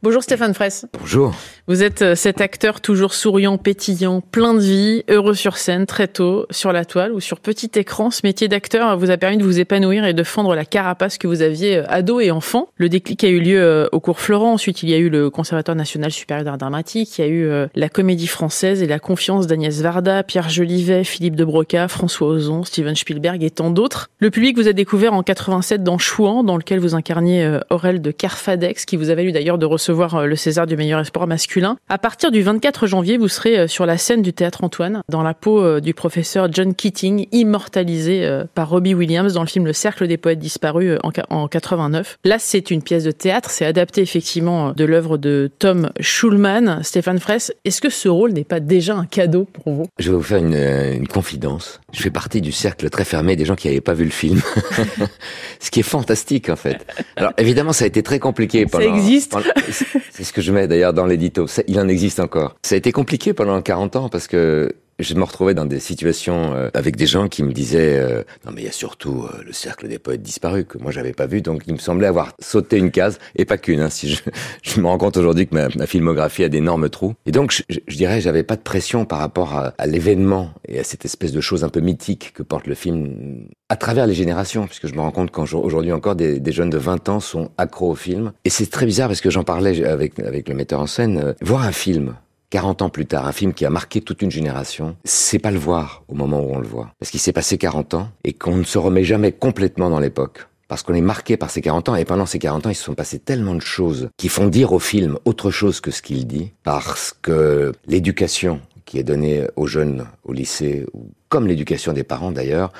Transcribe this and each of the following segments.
Bonjour Stéphane Fraisse. Bonjour. Vous êtes euh, cet acteur toujours souriant, pétillant, plein de vie, heureux sur scène, très tôt, sur la toile ou sur petit écran. Ce métier d'acteur vous a permis de vous épanouir et de fendre la carapace que vous aviez euh, ado et enfant. Le déclic a eu lieu euh, au cours Florent. Ensuite, il y a eu le Conservatoire national supérieur d'art dramatique. Il y a eu la Comédie française et la confiance d'Agnès Varda, Pierre Jolivet, Philippe de Broca, François Ozon, Steven Spielberg et tant d'autres. Le public vous a découvert en 87 dans Chouan, dans lequel vous incarniez Aurel de Carfadex, qui vous a valu d'ailleurs de recevoir recevoir euh, le César du meilleur espoir masculin. À partir du 24 janvier, vous serez euh, sur la scène du Théâtre Antoine, dans la peau euh, du professeur John Keating, immortalisé par Robbie Williams dans le film Le Cercle des poètes disparus en 89. Là, c'est une pièce de théâtre, c'est adapté effectivement de l'œuvre de Tom Schulman. Stéphane Fraisse, est-ce que ce rôle n'est pas déjà un cadeau pour vous? Je vais vous faire une, une confidence. Je fais partie du cercle très fermé des gens qui n'avaient pas vu le film. Ce qui est fantastique en fait. Alors évidemment, ça a été très compliqué pendant. Ça existe. C'est ce que je mets d'ailleurs dans l'édito. Il en existe encore. Ça a été compliqué pendant 40 ans parce que je me retrouvais dans des situations euh, avec des gens qui me disaient euh, non mais il y a surtout euh, le cercle des poètes disparus que moi j'avais pas vu donc il me semblait avoir sauté une case et pas qu'une hein, si je, je, me rends compte aujourd'hui que ma, ma, filmographie a d'énormes trous. Et donc je, je, dirais j'avais pas de pression par rapport à, à l'événement et à cette espèce de chose un peu mythique que porte le film à travers les générations puisque je me rends compte qu'aujourd'hui encore des, des, jeunes de 20 ans sont accros au film. Et c'est très bizarre parce que j'en parlais avec avec le metteur en scène voir un film 40 ans plus tard, un film qui a marqué toute une génération, c'est pas le voir au moment où on le voit. Parce qu'il s'est passé 40 ans et qu'on ne se remet jamais complètement dans l'époque. Parce qu'on est marqué par ces 40 ans et pendant ces 40 ans, il se sont passés tellement de choses qui font dire au film autre chose que ce qu'il dit. Parce que l'éducation qui est donnée aux jeunes au lycée, comme l'éducation des parents d'ailleurs,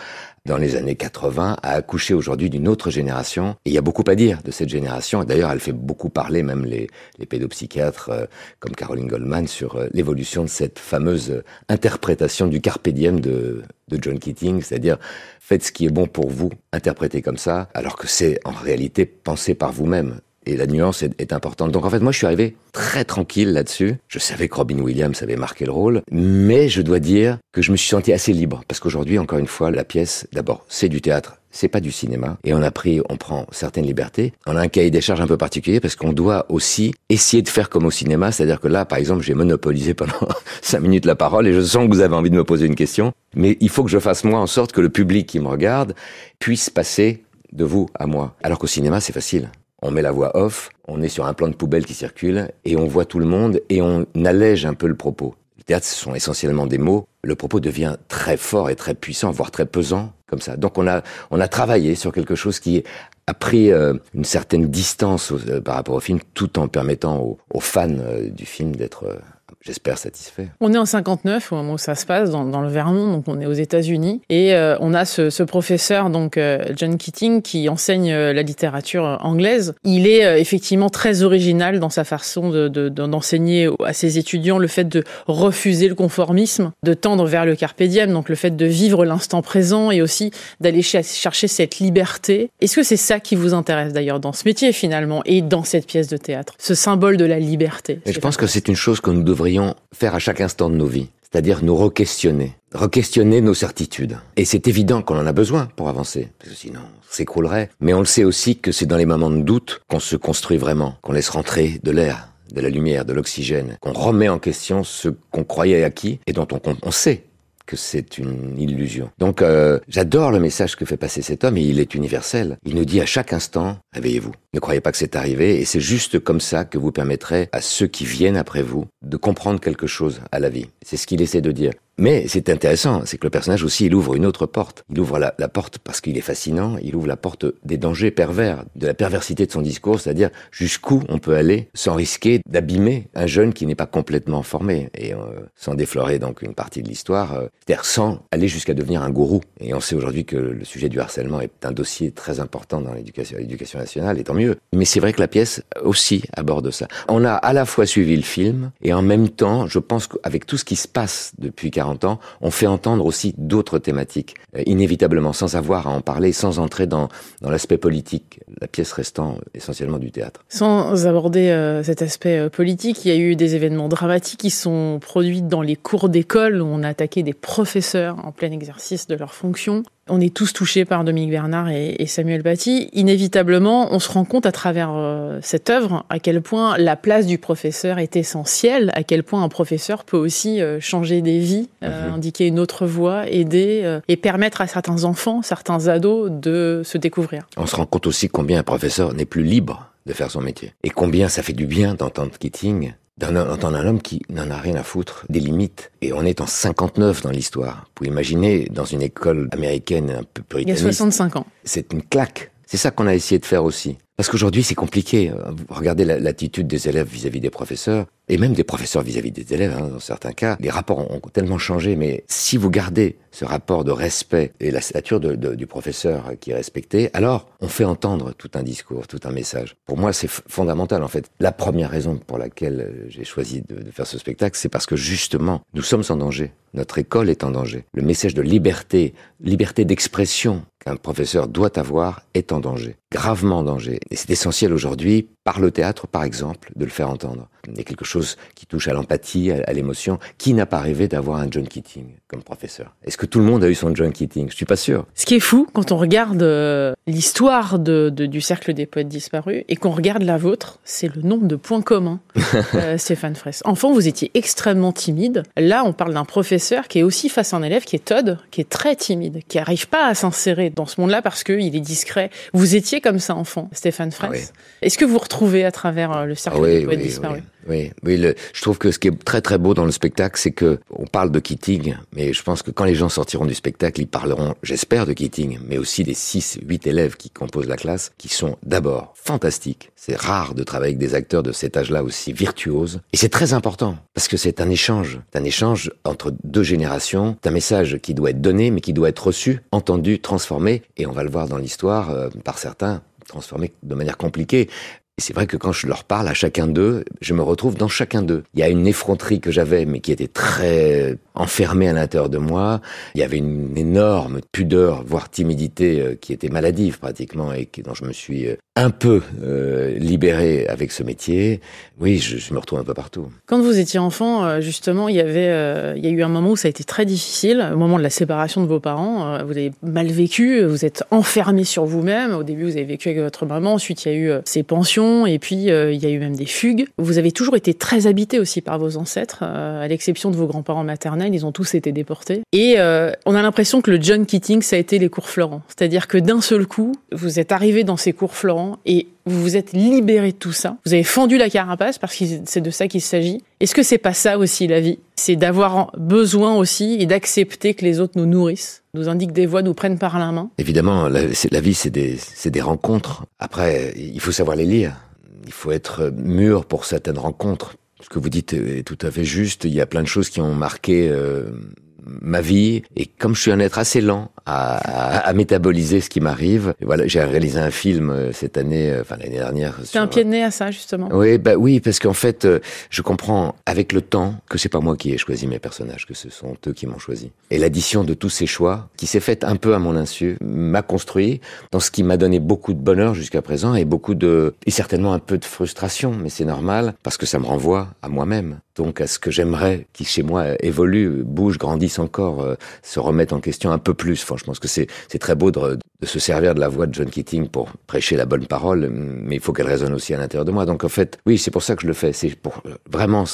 dans les années 80 a accouché aujourd'hui d'une autre génération. Et il y a beaucoup à dire de cette génération. D'ailleurs, elle fait beaucoup parler même les, pédopsychiatres euh, comme Caroline Goldman sur euh, l'évolution de cette fameuse euh, interprétation du carpe diem de, de John Keating, c'est-à-dire faites ce qui est bon pour vous, interprétez comme ça, alors que c'est en réalité pensé par vous-même et la nuance est, importante. Donc en fait, moi, je suis arrivé très tranquille là-dessus. Je savais que Robin Williams avait marqué le rôle, mais je dois dire que je me suis senti assez libre parce qu'aujourd'hui, encore une fois, la pièce, d'abord, c'est du théâtre. C'est pas du cinéma. Et on a pris, on prend certaines libertés. On a un cahier des charges un peu particulier parce qu'on doit aussi essayer de faire comme au cinéma. C'est-à-dire que là, par exemple, j'ai monopolisé pendant cinq minutes la parole et je sens que vous avez envie de me poser une question. Mais il faut que je fasse moi en sorte que le public qui me regarde puisse passer de vous à moi. Alors qu'au cinéma, c'est facile. On met la voix off, on est sur un plan de poubelle qui circule, et on voit tout le monde, et on allège un peu le propos. Le théâtre, ce sont essentiellement des mots. Le propos devient très fort et très puissant, voire très pesant, comme ça. Donc on a, on a travaillé sur quelque chose qui a pris euh, une certaine distance euh, par rapport au film, tout en permettant aux, fans euh, du film d'être j'espère satisfait. On est en 59 au moment où ça se passe dans, dans le Vermont, donc on est aux États-Unis et euh, on a ce, ce professeur donc euh, John Keating qui enseigne euh, la littérature anglaise. Il est effectivement très original dans sa façon de, de, d'enseigner à ses étudiants le fait de refuser le conformisme, de tendre vers le carpe diem, donc le fait de vivre l'instant présent et aussi d'aller chercher cette liberté. Est-ce que c'est ça qui vous intéresse d'ailleurs dans ce métier finalement et dans cette pièce de théâtre, ce symbole de la liberté Je pense que c'est une chose que nous devrions faire à chaque instant de nos vies, c'est-à-dire nous re-questionner, re-questionner nos certitudes. Et c'est évident qu'on en a besoin pour avancer, parce que sinon on s'écroulerait. Mais on le sait aussi que c'est dans les moments de doute qu'on se construit vraiment, qu'on laisse rentrer de l'air, de la lumière, de l'oxygène, qu'on remet en question ce qu'on croyait acquis et dont on, on sait que c'est une illusion. Donc euh, j'adore le message que fait passer cet homme et il est universel. Il nous dit à chaque instant, réveillez-vous. Ne croyez pas que c'est arrivé et c'est juste comme ça que vous permettrez à ceux qui viennent après vous de comprendre quelque chose à la vie. C'est ce qu'il essaie de dire. Mais c'est intéressant, c'est que le personnage aussi, il ouvre une autre porte. Il ouvre la, porte parce qu'il est fascinant, il ouvre la porte des dangers pervers, de la perversité de son discours, c'est-à-dire jusqu'où on peut aller sans risquer d'abîmer un jeune qui n'est pas complètement formé, et euh, sans déflorer donc une partie de l'histoire, euh, c'est-à-dire sans aller jusqu'à devenir un gourou. Et on sait aujourd'hui que le sujet du harcèlement est un dossier très important dans l'éducation, nationale, Mais c'est vrai que la pièce aussi aborde ça. On a à la fois suivi le film, et en même temps, je pense qu'avec tout ce qui se passe depuis 40 ans, on fait entendre aussi d'autres thématiques, euh, inévitablement, sans avoir à en parler, sans entrer dans, dans l'aspect politique, la pièce restant essentiellement du théâtre. Sans aborder euh, cet aspect euh, politique, il y a eu des événements dramatiques qui sont produits dans les cours d'école où on a attaqué des professeurs en plein exercice de leurs fonctions. On est tous touchés par Dominique Bernard et, Samuel Paty. Inévitablement, on se rend compte à travers euh, cette œuvre à quel point la place du professeur est essentielle, à quel point un professeur peut aussi euh, changer des vies, euh, mhm. indiquer une autre voie, aider et permettre à certains enfants, certains ados de se découvrir. On se rend compte aussi combien un professeur n'est plus libre de faire son métier. Et combien ça fait du bien d'entendre Keating d'entendre un homme qui n'en a rien à foutre des limites. Et on est en 59 dans l'histoire. Vous pouvez imaginer, dans une école américaine un peu puritaniste. Il y a 65 ans. C'est une claque. C'est ça qu'on a essayé de faire aussi. Parce qu'aujourd'hui, c'est compliqué. Regardez l'attitude des élèves vis-à-vis des professeurs, et même des professeurs vis-à-vis des élèves, hein, dans certains cas. Les rapports ont tellement changé, mais si vous gardez ce rapport de respect et la stature du professeur qui est respecté, alors on fait entendre tout un discours, tout un message. Pour moi, c'est fondamental, en fait. La première raison pour laquelle j'ai choisi de faire ce spectacle, c'est parce que justement, nous sommes en danger. Notre école est en danger. Le message de liberté, liberté d'expression qu'un professeur doit avoir est en danger, gravement en danger. Et c'est essentiel aujourd'hui, par le théâtre par exemple, de le faire entendre. Il y a quelque chose qui touche à l'empathie, à, l'émotion. Qui n'a pas rêvé d'avoir un John Keating comme professeur Est-ce que tout le monde a eu son John Keating? Je suis pas sûr. Ce qui est fou, quand on regarde euh, l'histoire de, du Cercle des Poètes Disparus et qu'on regarde la vôtre, c'est le nombre de points communs, euh, Stéphane Fraisse. Enfant, vous étiez extrêmement timide. Là, on parle d'un professeur qui est aussi face à un élève qui est Todd, qui est très timide, qui n'arrive pas à s'insérer dans ce monde-là parce qu'il est discret. Vous étiez comme ça, enfant, Stéphane Fraisse. Ah Est-ce que vous retrouvez à travers euh, le Cercle ah des Poètes Disparus oui, oui le, je trouve que ce qui est très très beau dans le spectacle, c'est que on parle de Keating, mais je pense que quand les gens sortiront du spectacle, ils parleront, j'espère, de Keating, mais aussi des 6, 8 élèves qui composent la classe, qui sont d'abord fantastiques. C'est rare de travailler avec des acteurs de cet âge-là aussi virtuoses. Et c'est très important, parce que c'est un échange. C'est un échange entre deux générations. C'est un message qui doit être donné, mais qui doit être reçu, entendu, transformé. Et on va le voir dans l'histoire, euh, par certains, transformé de manière compliquée. Et c'est vrai que quand je leur parle à chacun d'eux, je me retrouve dans chacun d'eux. Il y a une effronterie que j'avais, mais qui était très enfermée à l'intérieur de moi. Il y avait une énorme pudeur, voire timidité, euh, qui était maladive pratiquement, et dont je me suis euh, un peu euh, libéré avec ce métier. Oui, je, me retrouve un peu partout. Quand vous étiez enfant, justement, il y avait, il y a eu un moment où ça a été très difficile, au moment de la séparation de vos parents. Vous avez mal vécu, vous êtes enfermé sur vous-même. Au début, vous avez vécu avec votre maman. Ensuite, il y a eu ces pensions et puis euh, il y a eu même des fugues. Vous avez toujours été très habité aussi par vos ancêtres, euh, à l'exception de vos grands-parents maternels, ils ont tous été déportés. Et euh, on a l'impression que le John Keating, ça a été les cours Florent. C'est-à-dire que d'un seul coup, vous êtes arrivé dans ces cours Florent et vous vous êtes libéré de tout ça. Vous avez fendu la carapace parce que c'est de ça qu'il s'agit. Est-ce que c'est pas ça aussi la vie? C'est d'avoir besoin aussi et d'accepter que les autres nous nourrissent, nous indiquent des voies, nous prennent par la main? Évidemment, la, la vie c'est des, des rencontres. Après, il faut savoir les lire. Il faut être mûr pour certaines rencontres. Ce que vous dites est tout à fait juste. Il y a plein de choses qui ont marqué euh, ma vie. Et comme je suis un être assez lent à, à, métaboliser ce qui m'arrive, voilà, j'ai réalisé un film euh, cette année, euh, enfin l'année dernière. C'est un pied de nez à ça justement. Oui, bah oui, parce qu'en fait, euh, je comprends avec le temps que c'est pas moi qui ai choisi mes personnages, que ce sont eux qui m'ont choisi. Et l'addition de tous ces choix, qui s'est faite un peu à mon insu, m'a construit dans ce qui m'a donné beaucoup de bonheur jusqu'à présent et beaucoup de et certainement un peu de frustration, mais c'est normal parce que ça me renvoie à moi-même donc à ce que j'aimerais qui chez moi évolue, bouge, grandisse encore, euh, se remette en question un peu plus. Enfin, je pense que c'est très beau de, se servir de la voix de John Keating pour prêcher la bonne parole, mais il faut qu'elle résonne aussi à l'intérieur de moi. Donc en fait, oui, c'est pour ça que je le fais. C'est pour euh, vraiment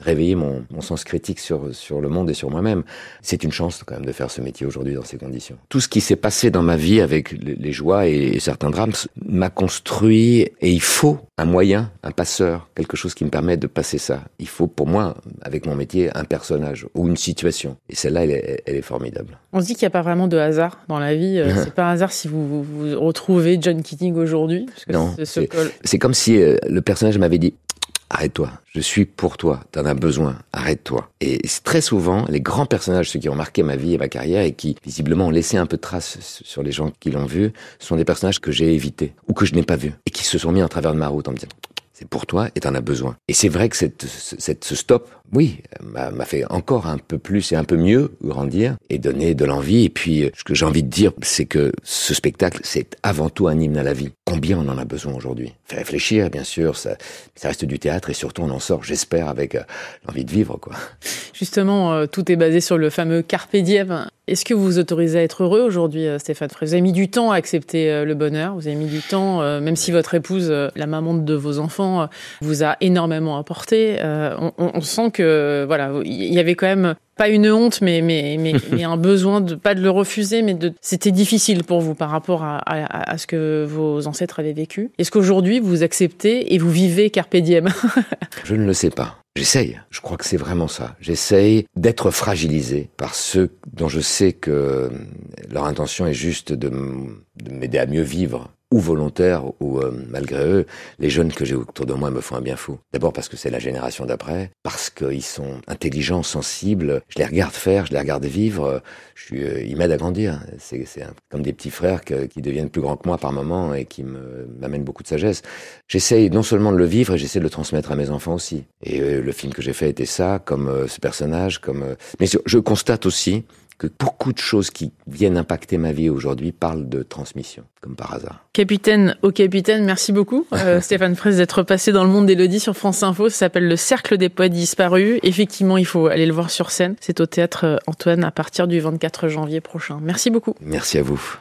réveiller mon, sens critique sur le monde et sur moi-même. C'est une chance quand même de faire ce métier aujourd'hui dans ces conditions. Tout ce qui s'est passé dans ma vie avec les joies et certains drames m'a construit et il faut un moyen, un passeur, quelque chose qui me permet de passer ça. Il faut pour moi, avec mon métier, un personnage ou une situation. Celle-là, elle, est, formidable. On se dit qu'il n'y a pas vraiment de hasard dans la vie. Euh, c'est pas un hasard si vous, vous retrouvez John Keating aujourd'hui. Non, c'est comme si euh, le personnage m'avait dit arrête-toi, je suis pour toi, t'en as besoin, arrête-toi. Et très souvent, les grands personnages, ceux qui ont marqué ma vie et ma carrière et qui visiblement ont laissé un peu de trace sur les gens qui l'ont vu, sont des personnages que j'ai évités ou que je n'ai pas vus et qui se sont mis en travers de ma route en me disant c'est pour toi et t'en as besoin. Et c'est vrai que cette, cette, ce stop, oui, m'a fait encore un peu plus et un peu mieux grandir et donner de l'envie. Et puis, ce que j'ai envie de dire, c'est que ce spectacle, c'est avant tout un hymne à la vie. Combien on en a besoin aujourd'hui? Fait réfléchir, bien sûr, ça, ça reste du théâtre et surtout on en sort, j'espère, avec euh, l'envie de vivre, quoi. Justement, euh, tout est basé sur le fameux carpe diem. Est-ce que vous vous autorisez à être heureux aujourd'hui, Stéphane Frey Vous avez mis du temps à accepter le bonheur, vous avez mis du temps, même si votre épouse, la maman de vos enfants, vous a énormément apporté. On, on, sent que voilà, il y avait quand même pas une honte, mais mais mais, mais un besoin de pas de le refuser, mais de c'était difficile pour vous par rapport à, à, à, ce que vos ancêtres avaient vécu. Est-ce qu'aujourd'hui vous acceptez et vous vivez carpe diem Je ne le sais pas. J'essaye. Je crois que c'est vraiment ça. J'essaye d'être fragilisé par ceux dont je sais que leur intention est juste de m'aider à mieux vivre ou volontaires ou euh, malgré eux, les jeunes que j'ai autour de moi me font un bien fou. D'abord parce que c'est la génération d'après, parce qu'ils sont intelligents, sensibles. Je les regarde faire, je les regarde vivre. Je suis, euh, ils m'aident à grandir. C'est, comme des petits frères qui deviennent plus grands que moi par moment et qui m'amènent beaucoup de sagesse. J'essaye non seulement de le vivre, et j'essaie de le transmettre à mes enfants aussi. Et euh, le film que j'ai fait était ça, comme ce personnage, comme. Mais je constate aussi que beaucoup de choses qui viennent impacter ma vie aujourd'hui parlent de transmission, comme par hasard. Capitaine au capitaine, merci beaucoup euh, Stéphane Fraisse d'être passé dans le monde d'Elodie sur France Info. Ça s'appelle Le Cercle des Poètes Disparus. Effectivement, il faut aller le voir sur scène. C'est au théâtre Antoine à partir du 24 janvier prochain. Merci beaucoup. Merci à vous.